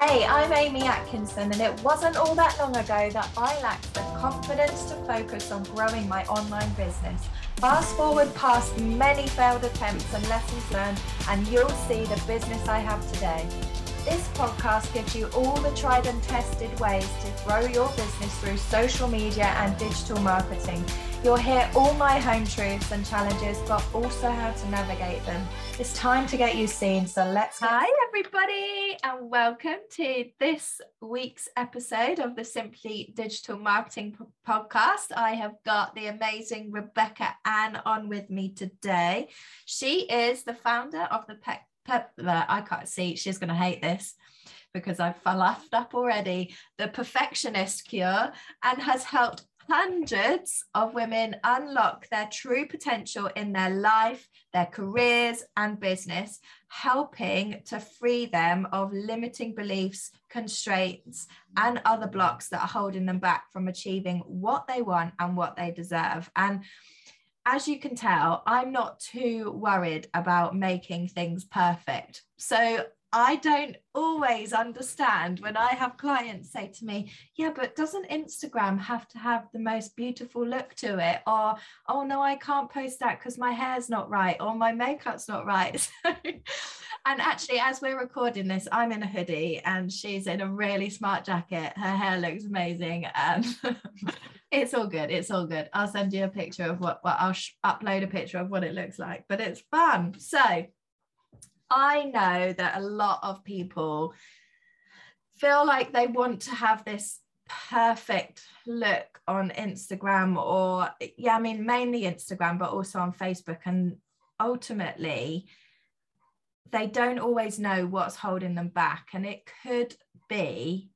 Hey, I'm Amy Atkinson, and it wasn't all that long ago that I lacked the confidence to focus on growing my online business. Fast forward past many failed attempts and lessons learned, and you'll see the business I have today. This podcast gives you all the tried and tested ways to grow your business through social media and digital marketing. You'll hear all my home truths and challenges, but also how to navigate them. It's time to get you seen. So let's. Hi, everybody, and welcome to this week's episode of the Simply Digital Marketing Podcast. I have got the amazing Rebecca Ann on with me today. She is the founder of the Pet I can't see, she's going to hate this because I've laughed up already. The Perfectionist Cure and has helped hundreds of women unlock their true potential in their life, their careers, and business, helping to free them of limiting beliefs, constraints, and other blocks that are holding them back from achieving what they want and what they deserve. And as you can tell, I'm not too worried about making things perfect. So I don't always understand when I have clients say to me, Yeah, but doesn't Instagram have to have the most beautiful look to it? Or, Oh, no, I can't post that because my hair's not right or my makeup's not right. and actually, as we're recording this, I'm in a hoodie and she's in a really smart jacket. Her hair looks amazing. Um, and it's all good. It's all good. I'll send you a picture of what, what I'll sh- upload a picture of what it looks like, but it's fun. So I know that a lot of people feel like they want to have this perfect look on Instagram or, yeah, I mean, mainly Instagram, but also on Facebook. And ultimately, they don't always know what's holding them back. And it could be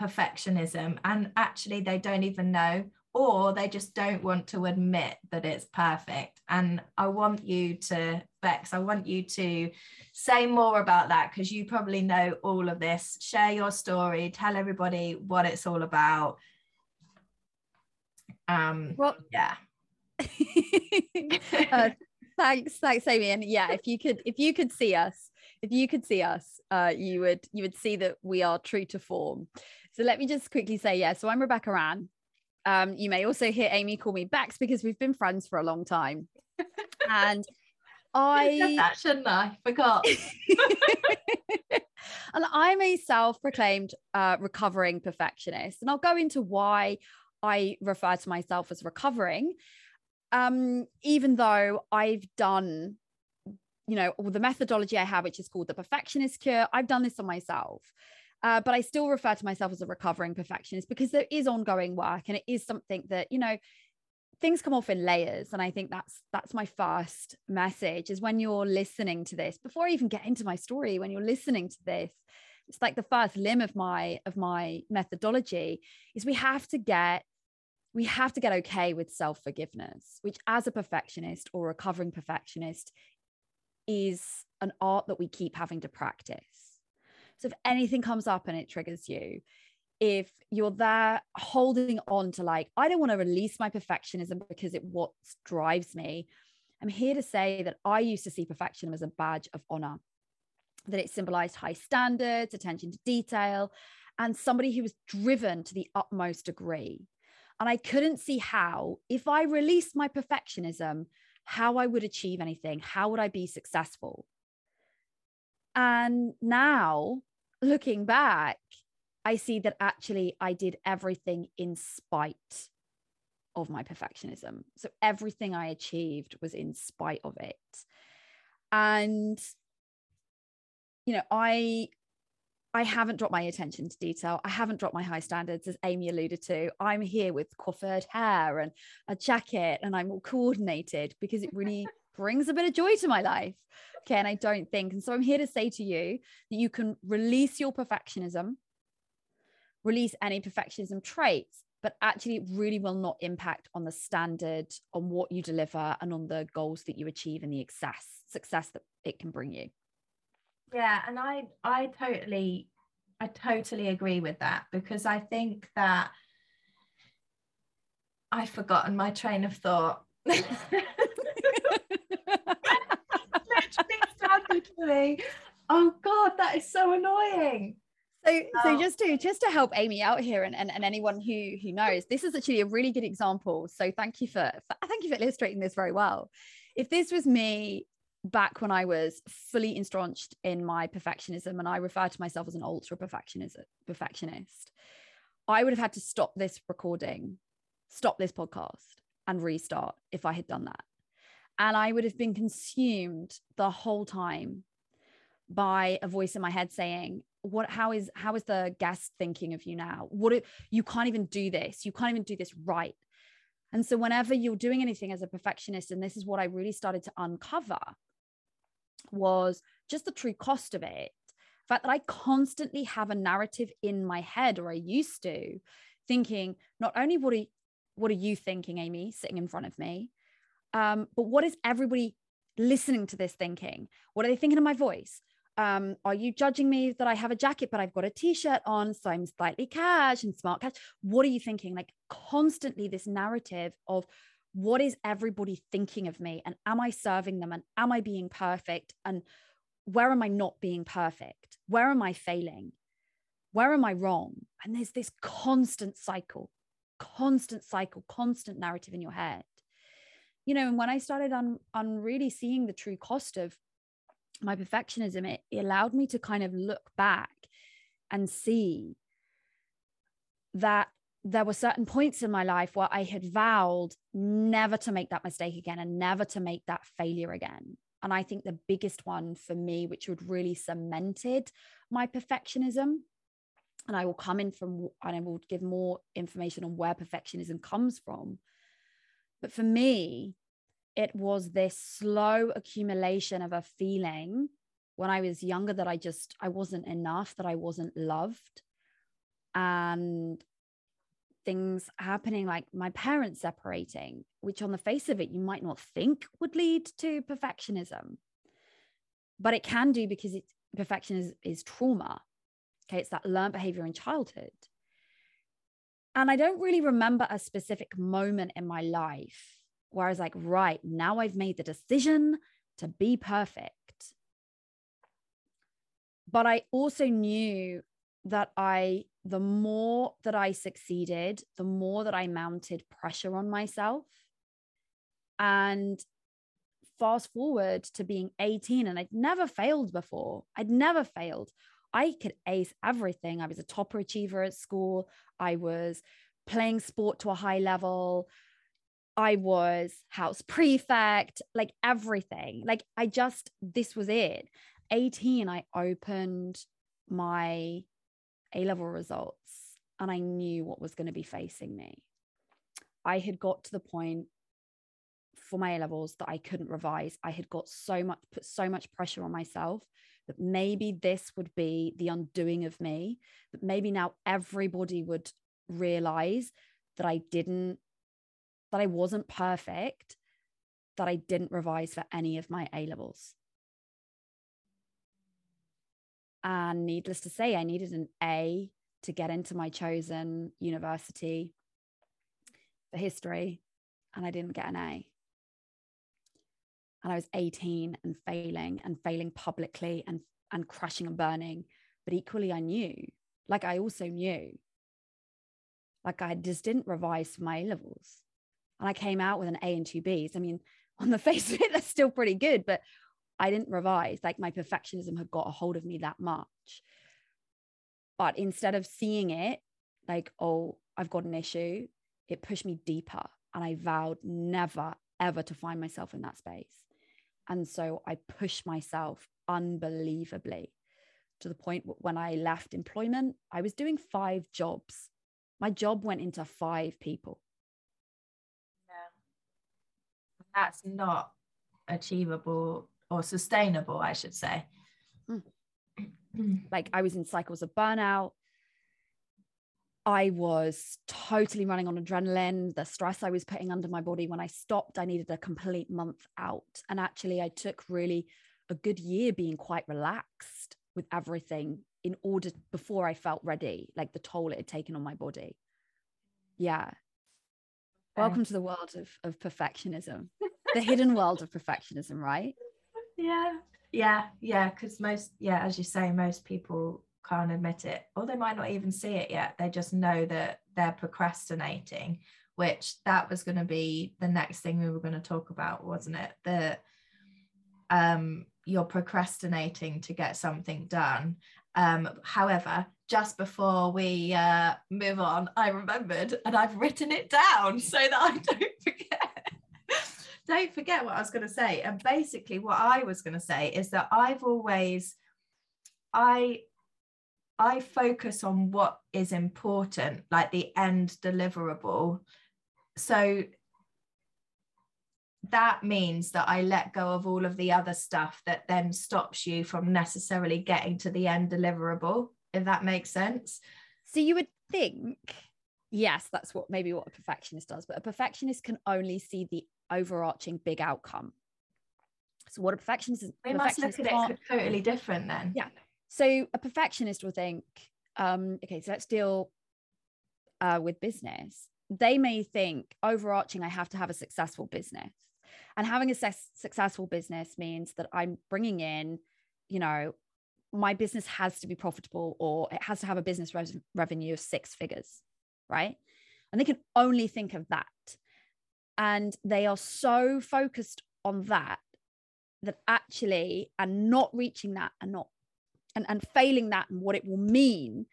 perfectionism and actually they don't even know or they just don't want to admit that it's perfect. And i want you to bex i want you to say more about that because you probably know all of this. Share your story. Tell everybody what it's all about. Um well yeah. Uh, thanks thanks amy. And yeah if you could if you could see us if you could see us uh you would you would see that we are true to form so let me just quickly say, yeah, so I'm Rebecca Ann. Um, you may also hear Amy call me Bex because we've been friends for a long time. and I that shouldn't I? Forgot. and I'm a self-proclaimed uh, recovering perfectionist, and I'll go into why I refer to myself as recovering. Um, even though I've done, you know, the methodology I have, which is called the perfectionist cure, I've done this on myself. Uh, but I still refer to myself as a recovering perfectionist because there is ongoing work and it is something that, you know, things come off in layers and i think that's that's my first message is when you're listening to this before i even get into my story when you're listening to this it's like the first limb of my of my methodology is we have to get we have to get okay with self forgiveness which as a perfectionist or recovering perfectionist is an art that we keep having to practice so if anything comes up and it triggers you, if you're there holding on to like, I don't want to release my perfectionism because it what drives me. I'm here to say that I used to see perfectionism as a badge of honor, that it symbolized high standards, attention to detail, and somebody who was driven to the utmost degree. And I couldn't see how, if I released my perfectionism, how I would achieve anything, how would I be successful? And now, looking back, I see that actually I did everything in spite of my perfectionism. So everything I achieved was in spite of it. And you know, I I haven't dropped my attention to detail. I haven't dropped my high standards, as Amy alluded to. I'm here with coiffured hair and a jacket, and I'm all coordinated because it really brings a bit of joy to my life. Okay. And I don't think. And so I'm here to say to you that you can release your perfectionism, release any perfectionism traits, but actually it really will not impact on the standard, on what you deliver, and on the goals that you achieve and the success, success that it can bring you. Yeah. And I I totally, I totally agree with that because I think that I've forgotten my train of thought. literally me. Oh God, that is so annoying. So, so oh. just to just to help Amy out here and, and, and anyone who who knows, this is actually a really good example. So thank you for, for thank you for illustrating this very well. If this was me back when I was fully ensconced in my perfectionism and I refer to myself as an ultra perfectionist perfectionist, I would have had to stop this recording, stop this podcast and restart if I had done that. And I would have been consumed the whole time by a voice in my head saying, what how is how is the guest thinking of you now? What you can't even do this. You can't even do this right. And so whenever you're doing anything as a perfectionist and this is what i really started to uncover was just the true cost of it the fact that i constantly have a narrative in my head or i used to thinking not only what are what are you thinking amy sitting in front of me um, but what is everybody listening to this thinking what are they thinking of my voice um, are you judging me that I have a jacket, but I've got a t-shirt on, so I'm slightly cash and smart cash? What are you thinking? Like constantly this narrative of what is everybody thinking of me? And am I serving them? And am I being perfect? And where am I not being perfect? Where am I failing? Where am I wrong? And there's this constant cycle, constant cycle, constant narrative in your head. You know, and when I started on on really seeing the true cost of my perfectionism, it, it allowed me to kind of look back and see that there were certain points in my life where I had vowed never to make that mistake again and never to make that failure again. And I think the biggest one for me, which would really cemented my perfectionism, and I will come in from, and I will give more information on where perfectionism comes from. But for me, it was this slow accumulation of a feeling when I was younger that I just I wasn't enough, that I wasn't loved. And things happening like my parents separating, which on the face of it you might not think would lead to perfectionism. But it can do because it's perfection is, is trauma. Okay, it's that learned behavior in childhood. And I don't really remember a specific moment in my life where I was like, right, now I've made the decision to be perfect. But I also knew that I, the more that I succeeded, the more that I mounted pressure on myself. And fast forward to being 18, and I'd never failed before. I'd never failed. I could ace everything. I was a topper achiever at school. I was playing sport to a high level. I was house prefect, like everything. Like I just, this was it. 18, I opened my A level results and I knew what was going to be facing me. I had got to the point for my A levels that I couldn't revise. I had got so much, put so much pressure on myself that maybe this would be the undoing of me, that maybe now everybody would realize that I didn't that I wasn't perfect, that I didn't revise for any of my A levels. And needless to say, I needed an A to get into my chosen university for history, and I didn't get an A. And I was 18 and failing and failing publicly and, and crashing and burning. But equally, I knew, like, I also knew, like, I just didn't revise for my A levels and I came out with an A and two Bs. I mean, on the face of it, that's still pretty good, but I didn't revise. Like my perfectionism had got a hold of me that much. But instead of seeing it like, oh, I've got an issue, it pushed me deeper. And I vowed never, ever to find myself in that space. And so I pushed myself unbelievably to the point when I left employment, I was doing five jobs. My job went into five people Yeah. that's not achievable or sustainable, I should say. Mm. like I was in cycles of burnout. I was totally running on adrenaline. The stress I was putting under my body when I stopped, I needed a complete month out. And actually, I took really a good year being quite relaxed with everything in order before I felt ready, like the toll it had taken on my body. Yeah. Welcome to the world of, of perfectionism, the hidden world of perfectionism, right? Yeah, yeah, yeah. Because most, yeah, as you say, most people can't admit it or they might not even see it yet. They just know that they're procrastinating which that was going to be the next thing we were going to talk about wasn't it? That um you're procrastinating to get something done. Um however just before we uh move on i remembered and i've written it down so that i don't forget don't forget what i was going to say and basically what i was going to say is that i've always i I focus on what is important, like the end deliverable. So that means that I let go of all of the other stuff that then stops you from necessarily getting to the end deliverable, if that makes sense. So you would think, yes, that's what maybe what a perfectionist does, but a perfectionist can only see the overarching big outcome. So what a perfectionist is, we must look at it totally different then. Yeah. So a perfectionist will think, um, okay, so let's deal uh, with business. They may think overarching, I have to have a successful business. And having a su- successful business means that I'm bringing in, you know, my business has to be profitable or it has to have a business res- revenue of six figures, right? And they can only think of that. And they are so focused on that that actually, and not reaching that and not and, and failing that and what it will mean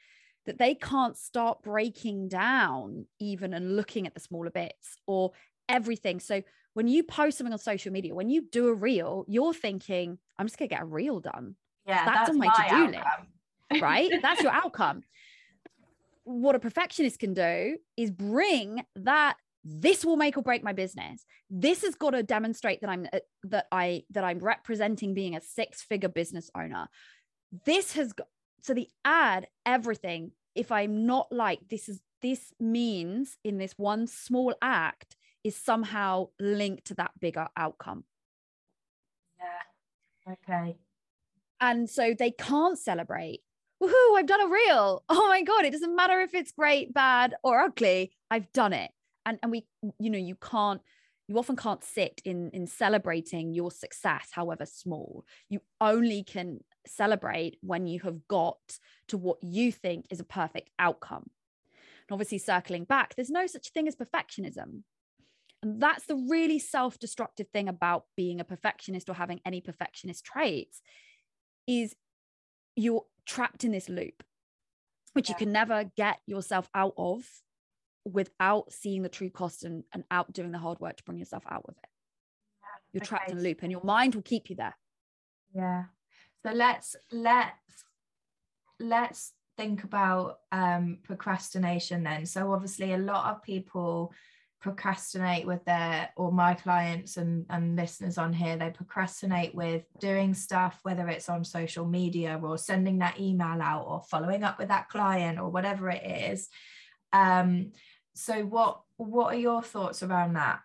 that they can't start breaking down even and looking at the smaller bits or everything. So when you post something on social media, when you do a reel, you're thinking, I'm just gonna get a reel done. Yeah, that's, that's on my, my to-do list, right? that's your outcome. What a perfectionist can do is bring that this will make or break my business. This has got to demonstrate that i'm uh, that i that i'm representing being a six figure business owner. This has got so the ad everything if i'm not like this is this means in this one small act is somehow linked to that bigger outcome. Yeah. Okay. And so they can't celebrate. Woohoo i've done a reel. Oh my god it doesn't matter if it's great bad or ugly i've done it and and we you know you can't you often can't sit in in celebrating your success however small you only can celebrate when you have got to what you think is a perfect outcome. And obviously, circling back, there's no such thing as perfectionism. And that's the really self destructive thing about being a perfectionist or having any perfectionist traits is you're trapped in this loop, which yeah. you can never get yourself out of without seeing the true cost and, and out doing the hard work to bring yourself out of it. You're okay. trapped in a loop and your mind will keep you there. Yeah. So let's let's let's think about um, procrastination then. So obviously, a lot of people procrastinate with their or my clients and, and listeners on here they procrastinate with doing stuff whether it's on social media or sending that email out or following up with that client or whatever it is um so what what are your thoughts around that?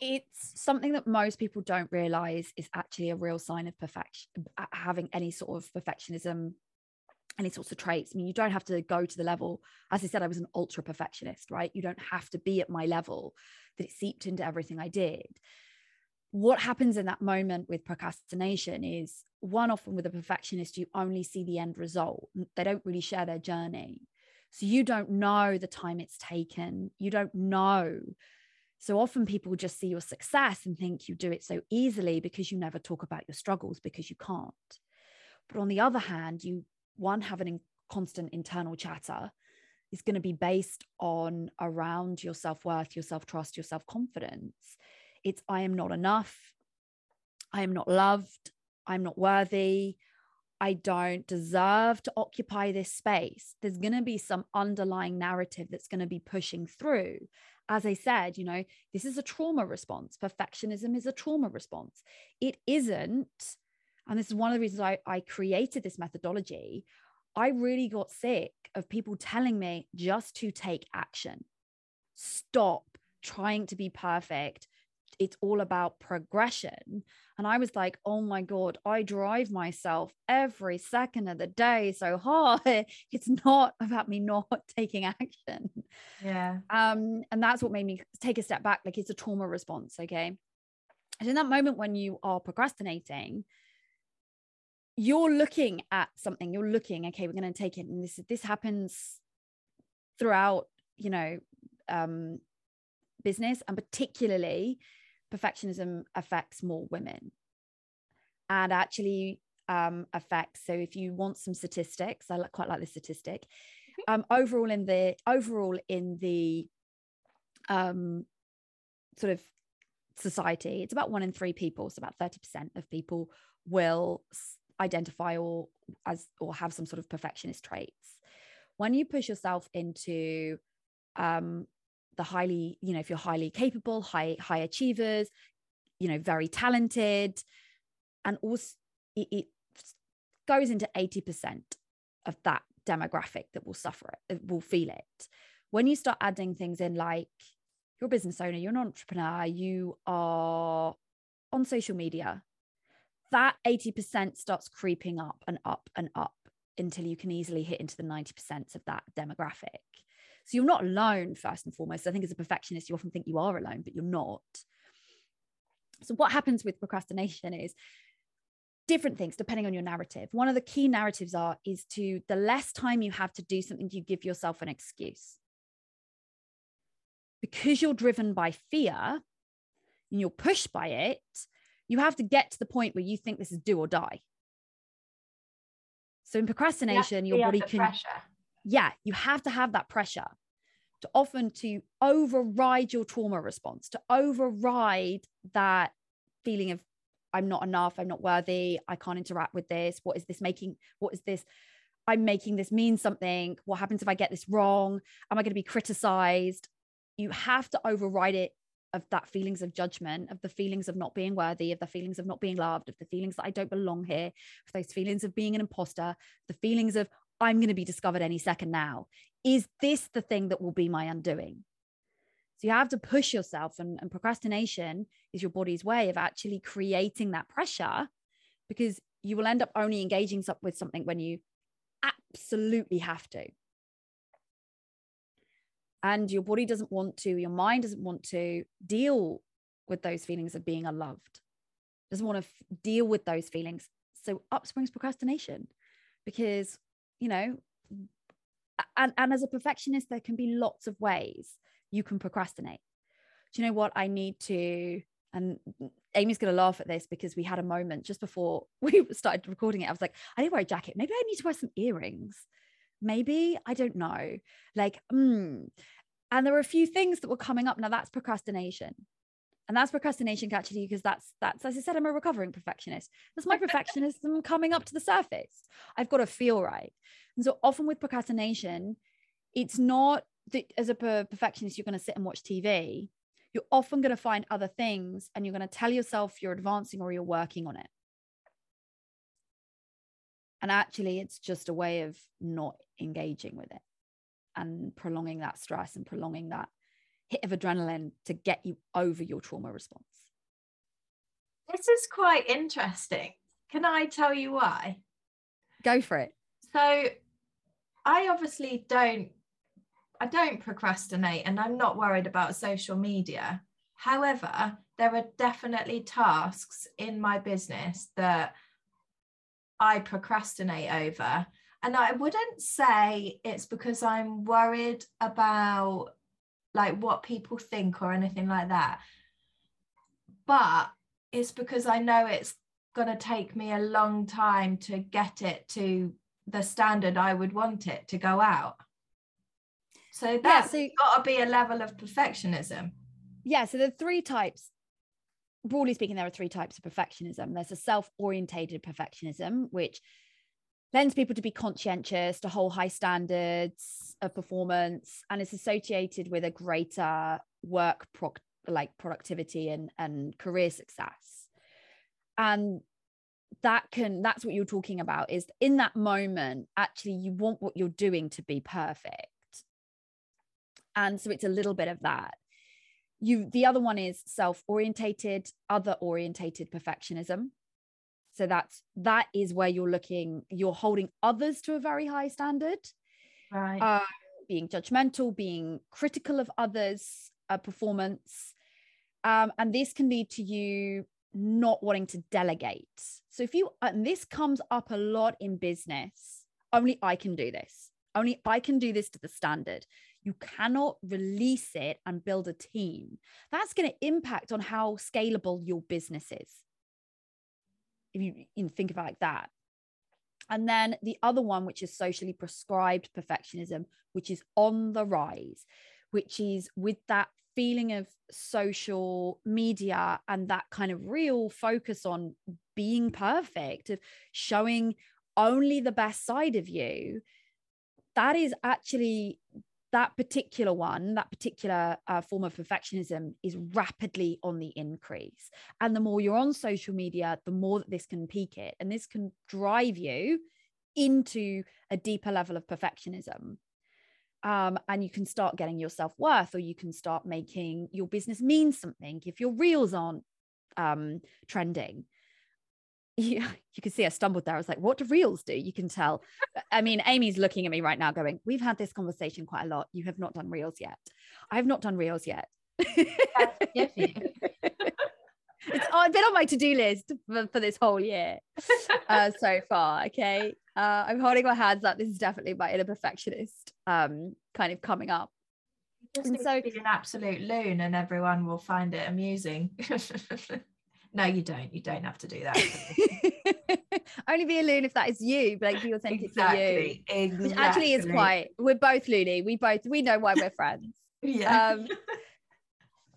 It's something that most people don't realize is actually a real sign of perfection uh, having any sort of perfectionism any sorts of traits. I mean you don't have to go to the level as i said i was an ultra perfectionist right? You don't have to be at my level that it seeped into everything i did. What happens in that moment with procrastination is one often with a perfectionist you only see the end result. They don't really share their journey so you don't know the time it's taken you don't know so often people just see your success and think you do it so easily because you never talk about your struggles because you can't. But on the other hand, you one have an in constant internal chatter is going to be based on around your self-worth, your self-trust, your self-confidence. It's I am not enough. I am not loved. I'm not worthy. I don't deserve to occupy this space. There's going to be some underlying narrative that's going to be pushing through as I said, you know, this is a trauma response. Perfectionism is a trauma response. It isn't, and this is one of the reasons I, I created this methodology. I really got sick of people telling me just to take action. Stop trying to be perfect it's all about progression. And I was like, oh my God, I drive myself every second of the day so hard. It's not about me not taking action. Yeah. Um, and that's what made me take a step back. Like it's a trauma response. Okay. And in that moment when you are procrastinating, you're looking at something you're looking okay we're going to take it and this this happens throughout you know um business and particularly perfectionism affects more women. And actually um affects so if you want some statistics i quite like the statistic um overall in the overall in the um sort of society it's about one in three people so about 30% of people will identify or as or have some sort of perfectionist traits. When you push yourself into um the highly you know if you're highly capable high high achievers you know very talented and also it, it goes into 80% of that demographic that will suffer it will feel it when you start adding things in like you're a business owner you're an entrepreneur you are on social media that 80% starts creeping up and up and up until you can easily hit into the 90% of that demographic. So you're not alone, first and foremost. I think as a perfectionist, you often think you are alone, but you're not. So what happens with procrastination is different things depending on your narrative. One of the key narratives are is to the less time you have to do something, you give yourself an excuse. Because you're driven by fear and you're pushed by it, you have to get to the point where you think this is do or die. So in procrastination, your body can pressure. Yeah, you have to have that pressure to often to override your trauma response, to override that feeling of I'm not enough, I'm not worthy, I can't interact with this. What is this making? What is this? I'm making this mean something. What happens if I get this wrong? Am I going to be criticized? You have to override it of that feelings of judgment, of the feelings of not being worthy, of the feelings of not being loved, of the feelings that I don't belong here, of those feelings of being an imposter, the feelings of I'm going to be discovered any second now. Is this the thing that will be my undoing? So you have to push yourself, and, and procrastination is your body's way of actually creating that pressure because you will end up only engaging with something when you absolutely have to and your body doesn't want to your mind doesn't want to deal with those feelings of being unloved doesn't want to f- deal with those feelings so up springs procrastination because you know and, and as a perfectionist there can be lots of ways you can procrastinate do you know what i need to and Amy's going to laugh at this because we had a moment just before we started recording it. I was like, I need to wear a jacket. Maybe I need to wear some earrings maybe i don't know like mm. and there were a few things that were coming up now that's procrastination and that's procrastination actually because that's that's as i said i'm a recovering perfectionist. That's my perfectionism coming up to the surface. I've got to feel right. And so often with procrastination it's not that as a perfectionist you're going to sit and watch tv you're often going to find other things and you're going to tell yourself you're advancing or you're working on it. And actually, it's just a way of not engaging with it and prolonging that stress and prolonging that hit of adrenaline to get you over your trauma response. This is quite interesting. Can I tell you why? Go for it. So, I obviously don't I don't procrastinate and I'm not worried about social media. However, there are definitely tasks in my business that I procrastinate over. And I wouldn't say it's because I'm worried about like what people think or anything like that. But it's because I know it's going to take me a long time to get it to the standard I would want it to go out. So that's yeah, so, got to be a level of perfectionism. Yeah. So the three types broadly speaking, there are three types of perfectionism. There's a self orientated perfectionism, which lends people to be conscientious, to hold high standards of performance, and it's associated with a greater work pro- like productivity and, and career success. And that can that's what you're talking about is in that moment actually you want what you're doing to be perfect. And so it's a little bit of that. You the other one is self-orientated other orientated perfectionism so that's that is where you're looking you're holding others to a very high standard right uh, being judgmental being critical of others uh, performance um, and this can lead to you not wanting to delegate. So if you, and this comes up a lot in business, only I can do this. Only I can do this to the standard. You cannot release it and build a team. That's going to impact on how scalable your business is. If you, you think about like that. And then the other one, which is socially prescribed perfectionism, which is on the rise, which is with that feeling of social media and that kind of real focus on being perfect, of showing only the best side of you, that is actually that particular one, that particular uh, form of perfectionism is rapidly on the increase. And the more you're on social media, the more that this can peak it. And this can drive you into a deeper level of perfectionism um, and you can start getting your self worth, or you can start making your business mean something. If your reels aren't um, trending, you, you can see I stumbled there. I was like, what do reels do? You can tell. I mean, Amy's looking at me right now going, We've had this conversation quite a lot. You have not done reels yet. I have not done reels yet. it's been on my to-do list for, for this whole year uh, so far. Okay. Uh, I'm holding my hands up. This is definitely my inner perfectionist um, kind of coming up. and so be an absolute loon and everyone will find it amusing. no, you don't. You don't have to do that. Only be a loon if that is you, but like be authentic exactly, to you. Exactly. Which actually is quite we're both loony. We both we know why we're friends. yeah. Um,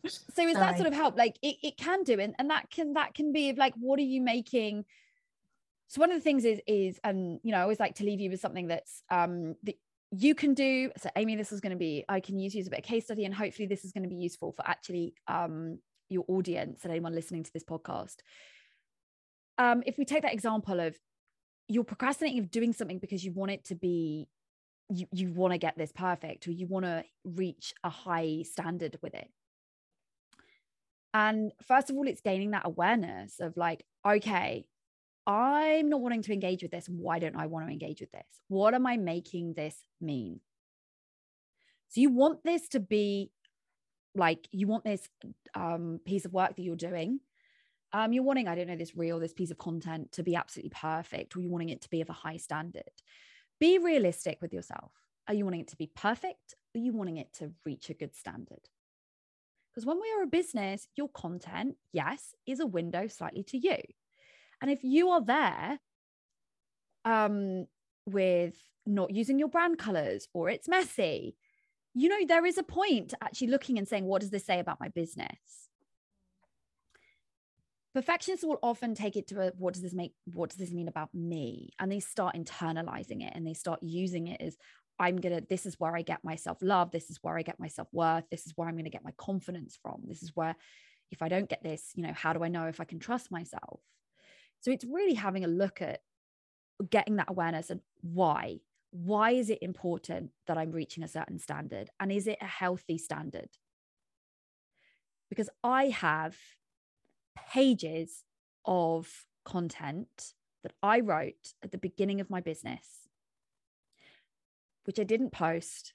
so is Sorry. that sort of help? Like it, it can do and, and that can that can be like what are you making so one of the things is is um you know i always like to leave you with something that's um that you can do so amy this is going to be i can use you as a bit of case study and hopefully this is going to be useful for actually um your audience and anyone listening to this podcast um if we take that example of you're procrastinating of doing something because you want it to be you, you want to get this perfect or you want to reach a high standard with it and first of all it's gaining that awareness of like okay I'm not wanting to engage with this. Why don't I want to engage with this? What am I making this mean? So you want this to be like you want this um, piece of work that you're doing. Um, you're wanting, I don't know, this reel, this piece of content to be absolutely perfect, or you're wanting it to be of a high standard. Be realistic with yourself. Are you wanting it to be perfect? Are you wanting it to reach a good standard? Because when we are a business, your content, yes, is a window slightly to you. And if you are there um, with not using your brand colors or it's messy, you know, there is a point to actually looking and saying, what does this say about my business? Perfectionists will often take it to a what does this make, what does this mean about me? And they start internalizing it and they start using it as I'm gonna, this is where I get my self love. This is where I get my self worth. This is where I'm gonna get my confidence from. This is where, if I don't get this, you know, how do I know if I can trust myself? So it's really having a look at getting that awareness and why. Why is it important that I'm reaching a certain standard? And is it a healthy standard? Because I have pages of content that I wrote at the beginning of my business, which I didn't post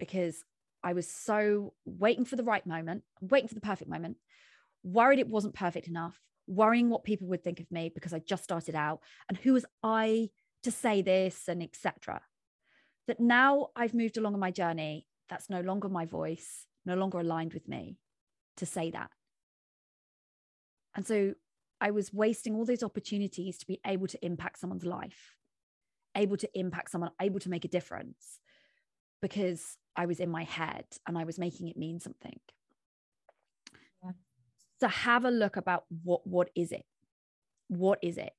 because I was so waiting for the right moment, waiting for the perfect moment, worried it wasn't perfect enough, worrying what people would think of me because I just started out and who was I to say this and etc. That now I've moved along on my journey, that's no longer my voice, no longer aligned with me to say that. And so I was wasting all those opportunities to be able to impact someone's life, able to impact someone, able to make a difference because I was in my head and I was making it mean something So have a look about what what is it what is it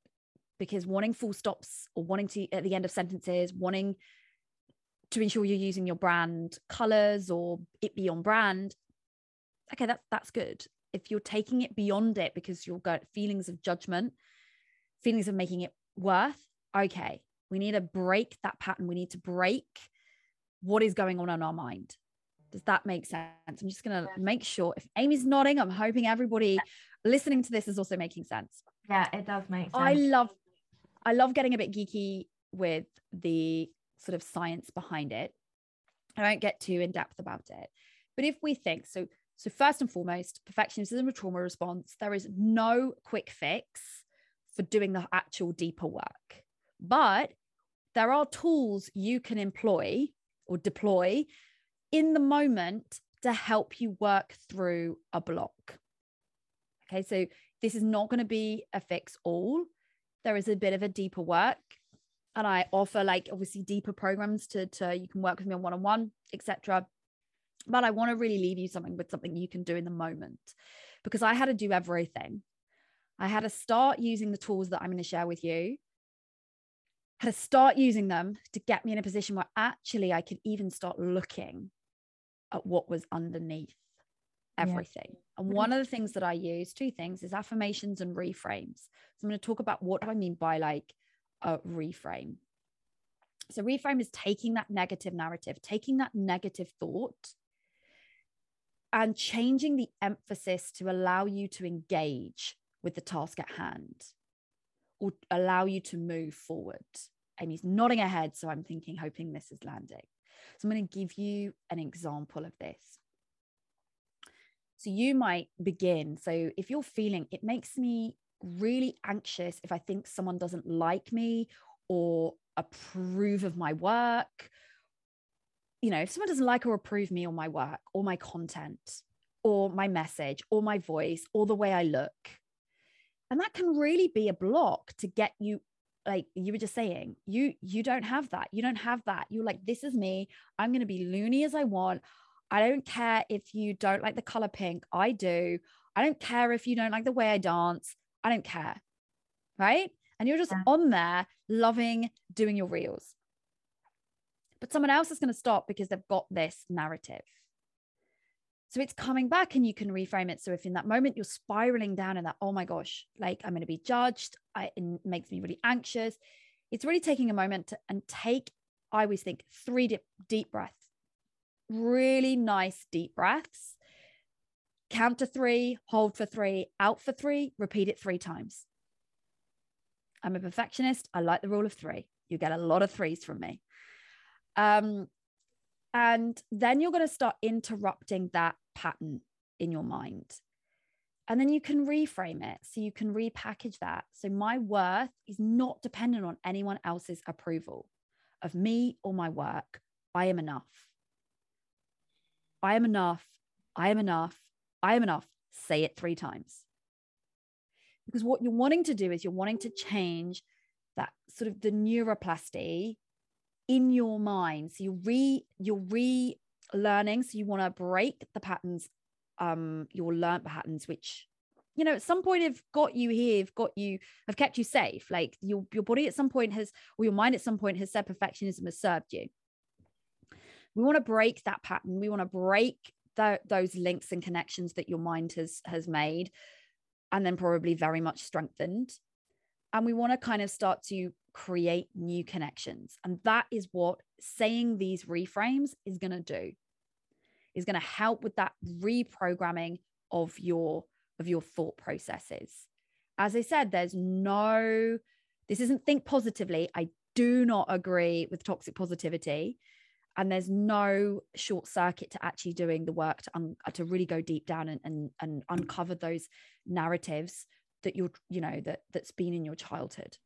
because wanting full stops or wanting to at the end of sentences wanting to ensure you're using your brand colors or it be on brand okay that's that's good if you're taking it beyond it because you've got feelings of judgment feelings of making it worth okay we need to break that pattern we need to break what is going on in our mind does that make sense? I'm just going to yeah. make sure if Amy's nodding, I'm hoping everybody listening to this is also making sense. Yeah, it does make sense. I love I love getting a bit geeky with the sort of science behind it. I won't get too in depth about it. But if we think so So, first and foremost, perfectionism is a trauma response. There is no quick fix for doing the actual deeper work, but there are tools you can employ or deploy in the moment to help you work through a block. Okay, so this is not going to be a fix all. There is a bit of a deeper work. And I offer like obviously deeper programs to, to you can work with me on one-on-one, etc. But I want to really leave you something with something you can do in the moment because I had to do everything. I had to start using the tools that I'm going to share with you. Had to start using them to get me in a position where actually I could even start looking at what was underneath everything. Yeah. And one of the things that I use, two things, is affirmations and reframes. So I'm going to talk about what do I mean by like a reframe. So reframe is taking that negative narrative, taking that negative thought and changing the emphasis to allow you to engage with the task at hand or allow you to move forward. Amy's nodding her head, so I'm thinking, hoping this is landing. So I'm going to give you an example of this. So you might begin. So if you're feeling it makes me really anxious if I think someone doesn't like me or approve of my work. You know, if someone doesn't like or approve me or my work or my content or my message or my voice or the way I look. And that can really be a block to get you like you were just saying you you don't have that you don't have that you're like this is me i'm going to be loony as i want I don't care if you don't like the color pink. I do. I don't care if you don't like the way I dance. I don't care. Right. And you're just yeah. on there loving doing your reels. But someone else is going to stop because they've got this narrative. So it's coming back and you can reframe it. So if in that moment you're spiraling down and that, oh my gosh, like I'm going to be judged, I, it makes me really anxious. It's really taking a moment to, and take, I always think, three deep, deep breaths really nice deep breaths. Count to three, hold for three, out for three, repeat it three times. I'm a perfectionist. I like the rule of three. You get a lot of threes from me. Um, and then you're going to start interrupting that pattern in your mind. And then you can reframe it. So you can repackage that. So my worth is not dependent on anyone else's approval of me or my work. I am enough. I am enough. I am enough. I am enough. Say it three times. Because what you're wanting to do is you're wanting to change that sort of the neuroplasty in your mind. So you're re you're relearning. So you want to break the patterns, um, your learned patterns, which you know at some point have got you here, have got you, have kept you safe. Like your your body at some point has, or your mind at some point has said perfectionism has served you we want to break that pattern. We want to break the, those links and connections that your mind has has made and then probably very much strengthened. And we want to kind of start to create new connections. And that is what saying these reframes is going to do. Is going to help with that reprogramming of your of your thought processes. As i said there's no this isn't think positively. I do not agree with toxic positivity and there's no short circuit to actually doing the work to un- to really go deep down and, and and uncover those narratives that you're you know that that's been in your childhood.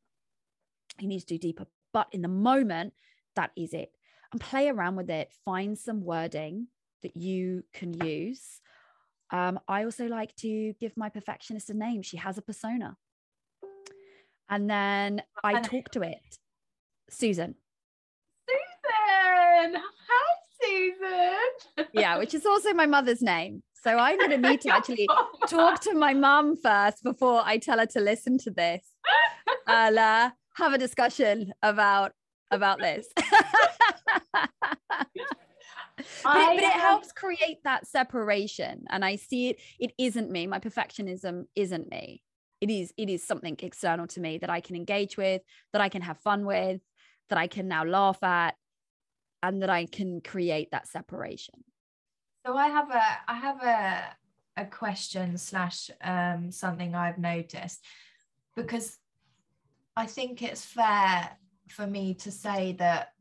You need to do deeper. But in the moment that is it. And play around with it. Find some wording that you can use. Um, i also like to give my perfectionist a name. She has a persona. And then i talk to it. Susan Susan. Hi, Susan. yeah, which is also my mother's name. So I'm going to need to actually talk to my mum first before I tell her to listen to this. I'll uh, have a discussion about about this. but, it, but it helps create that separation and i see it it isn't me my perfectionism isn't me it is it is something external to me that i can engage with that i can have fun with that i can now laugh at and that I can create that separation. So I have a I have a a question slash um, something I've noticed because I think it's fair for me to say that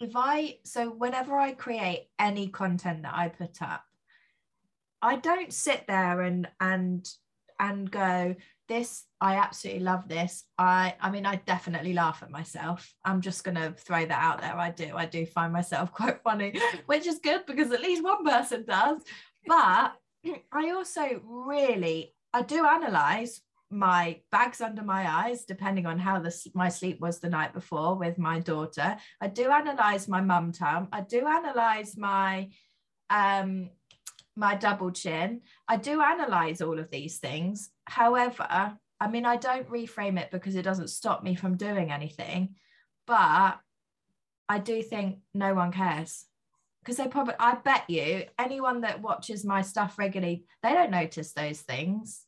if I so whenever I create any content that I put up, I don't sit there and and and go this I absolutely love this. I I mean I definitely laugh at myself. I'm just going to throw that out there. I do. I do find myself quite funny, which is good because at least one person does. But I also really I do analyze my bags under my eyes depending on how the, my sleep was the night before with my daughter i do analyze my mum tum i do analyze my um my double chin i do analyze all of these things however i mean i don't reframe it because it doesn't stop me from doing anything but i do think no one cares because they probably i bet you anyone that watches my stuff regularly they don't notice those things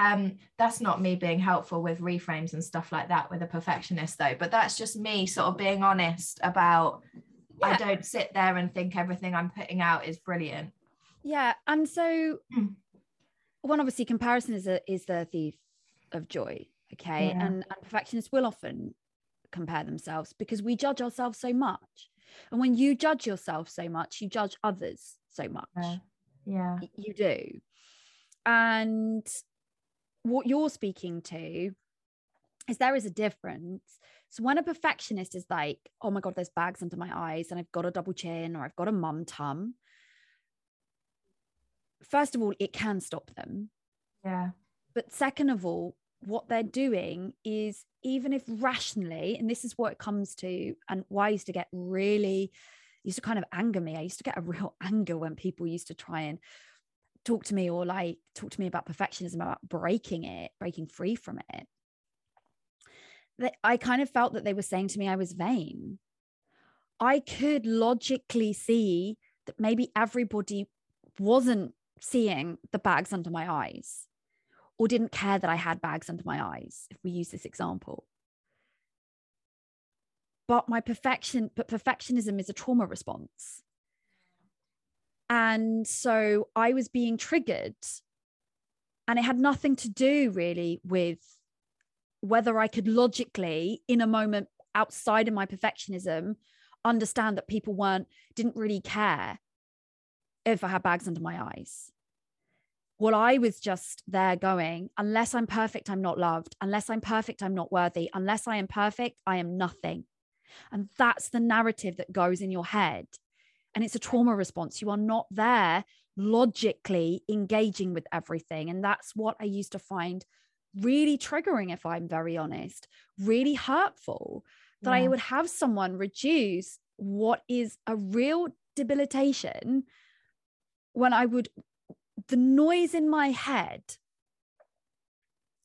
um, that's not me being helpful with reframes and stuff like that with a perfectionist though but that's just me sort of being honest about yeah. i don't sit there and think everything i'm putting out is brilliant yeah and so hmm. One obviously comparison is a is the thief of joy okay yeah. and, and perfectionists will often compare themselves because we judge ourselves so much and when you judge yourself so much you judge others so much yeah, yeah. you do and what you're speaking to is there is a difference. So when a perfectionist is like, oh my God, there's bags under my eyes and I've got a double chin or I've got a mum tum, first of all, it can stop them. Yeah. But second of all, what they're doing is even if rationally, and this is what it comes to, and why I used to get really used to kind of anger me. I used to get a real anger when people used to try and talk to me or like talk to me about perfectionism about breaking it breaking free from it that i kind of felt that they were saying to me i was vain i could logically see that maybe everybody wasn't seeing the bags under my eyes or didn't care that i had bags under my eyes if we use this example but my perfection but perfectionism is a trauma response and so I was being triggered. And it had nothing to do really with whether I could logically, in a moment outside of my perfectionism, understand that people weren't, didn't really care if I had bags under my eyes. Well, I was just there going, unless I'm perfect, I'm not loved. Unless I'm perfect, I'm not worthy. Unless I am perfect, I am nothing. And that's the narrative that goes in your head and it's a trauma response. You are not there logically engaging with everything. And that's what I used to find really triggering, if I'm very honest, really hurtful that yeah. I would have someone reduce what is a real debilitation when I would, the noise in my head.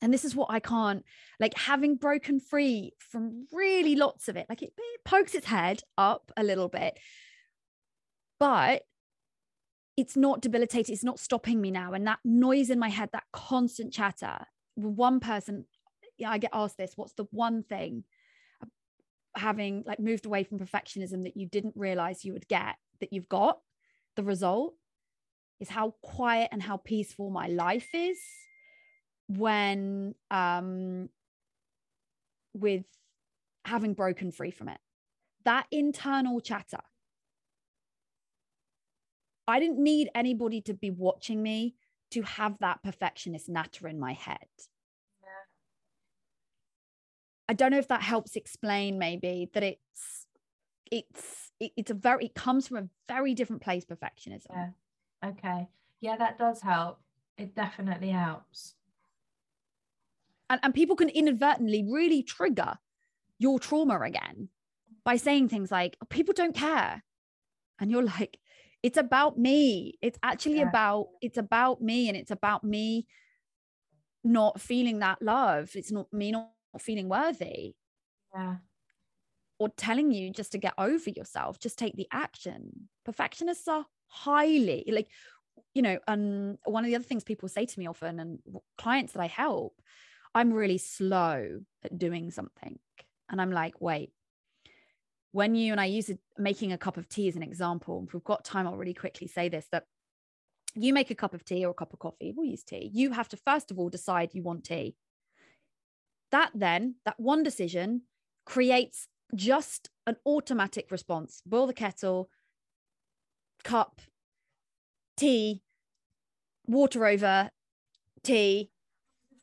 And this is what I can't like having broken free from really lots of it. Like it, it pokes its head up a little bit, but it's not debilitating it's not stopping me now and that noise in my head that constant chatter one person yeah i get asked this what's the one thing having like moved away from perfectionism that you didn't realize you would get that you've got the result is how quiet and how peaceful my life is when um with having broken free from it that internal chatter I didn't need anybody to be watching me to have that perfectionist natter in my head. Yeah. I don't know if that helps explain maybe that it's it's it's a very it comes from a very different place perfectionism. Yeah. Okay. Yeah, that does help. It definitely helps. And and people can inadvertently really trigger your trauma again by saying things like people don't care. And you're like, it's about me it's actually yeah. about it's about me and it's about me not feeling that love it's not me not feeling worthy yeah or telling you just to get over yourself just take the action perfectionists are highly like you know and one of the other things people say to me often and clients that i help i'm really slow at doing something and i'm like wait when you and I use making a cup of tea as an example, if we've got time, I'll really quickly say this that you make a cup of tea or a cup of coffee, we'll use tea. You have to first of all decide you want tea. That then, that one decision creates just an automatic response. Boil the kettle, cup, tea, water over tea,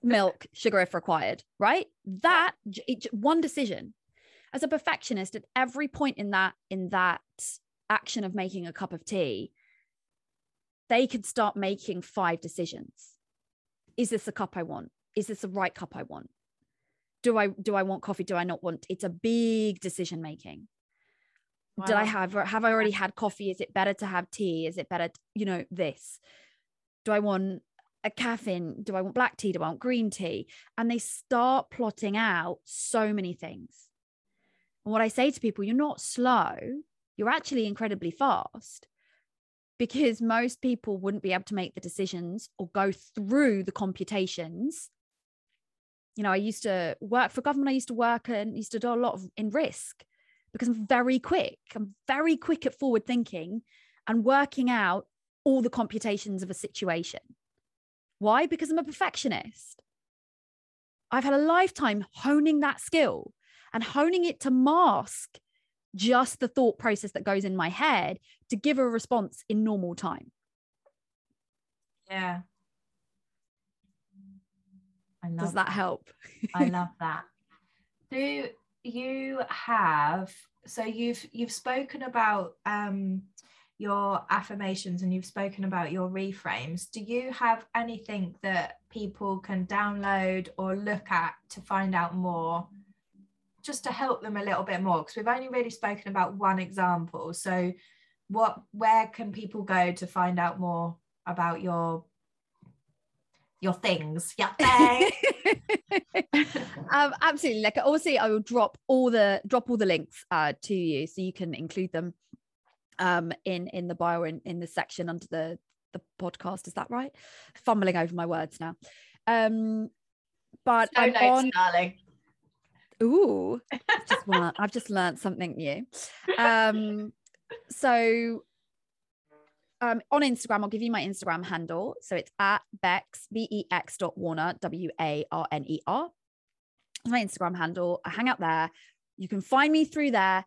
milk, sugar if required, right? That one decision. As a perfectionist, at every point in that in that action of making a cup of tea, they could start making five decisions. Is this the cup I want? Is this the right cup I want? Do I do I want coffee? Do I not want? It's a big decision making. Wow. Did I have have I already had coffee? Is it better to have tea? Is it better, to, you know, this? Do I want a caffeine? Do I want black tea? Do I want green tea? And they start plotting out so many things. And what I say to people, you're not slow, you're actually incredibly fast because most people wouldn't be able to make the decisions or go through the computations. You know, I used to work for government, I used to work and used to do a lot of in risk because I'm very quick. I'm very quick at forward thinking and working out all the computations of a situation. Why? Because I'm a perfectionist. I've had a lifetime honing that skill and honing it to mask just the thought process that goes in my head to give a response in normal time. Yeah. Does that, that. help? I love that. Do you have so you've you've spoken about um your affirmations and you've spoken about your reframes. Do you have anything that people can download or look at to find out more? Just to help them a little bit more because we've only really spoken about one example. So what where can people go to find out more about your your things. Yeah. Um, absolutely. Like also i will drop all the drop all the links uh, to you so you can include them um in in the bio in, in the section under the the podcast. Is that right? Fumbling over my words now. Um but so I'm on darling. Ooh, just want, I've just learned something new. Um, so um, on Instagram, I'll give you my Instagram handle. So it's at Bex, B E X dot Warner, W A R N E R. My Instagram handle. I hang out there. You can find me through there,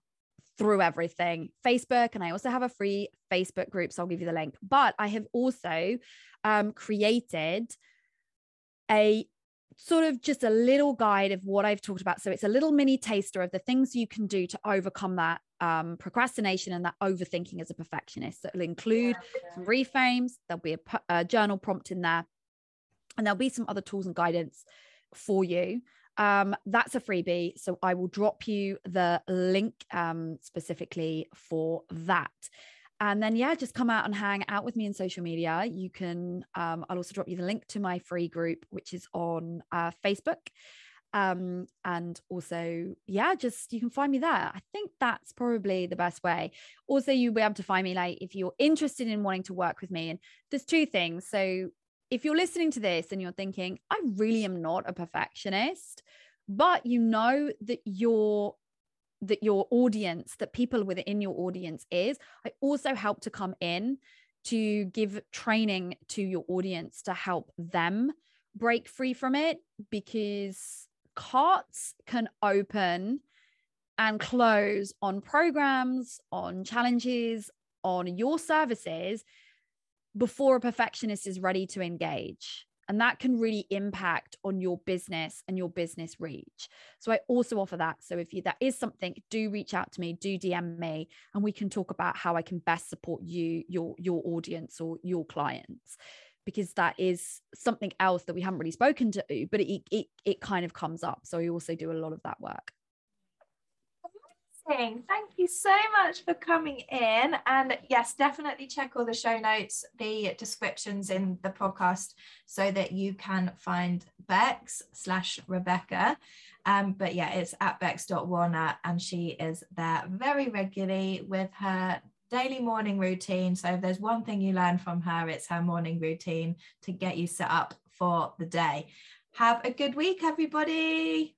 through everything Facebook. And I also have a free Facebook group. So I'll give you the link. But I have also um, created a sort of just a little guide of what I've talked about. So it's a little mini taster of the things you can do to overcome that um, procrastination and that overthinking as a perfectionist. So it'll include yeah. some reframes, there'll be a, a, journal prompt in there, and there'll be some other tools and guidance for you. Um, that's a freebie. So I will drop you the link um, specifically for that and then yeah just come out and hang out with me in social media. You can um, i'll also drop you the link to my free group which is on uh, facebook. Um, and also yeah just you can find me there. I think that's probably the best way. Also you'll be able to find me like if you're interested in wanting to work with me. And there's two things. So if you're listening to this and you're thinking i really am not a perfectionist but you know that you're that your audience, that people within your audience is. I also help to come in to give training to your audience to help them break free from it because carts can open and close on programs, on challenges, on your services before a perfectionist is ready to engage and that can really impact on your business and your business reach. So i also offer that. So if you that is something do reach out to me do dm me and we can talk about how i can best support you your your audience or your clients because that is something else that we haven't really spoken to but it it, it kind of comes up. So we also do a lot of that work Thank you so much for coming in. And yes, definitely check all the show notes, the descriptions in the podcast so that you can find Bex slash Rebecca. Um, but yeah, it's at bex.warner and she is there very regularly with her daily morning routine. So if there's one thing you learn from her, it's her morning routine to get you set up for the day. Have a good week, everybody.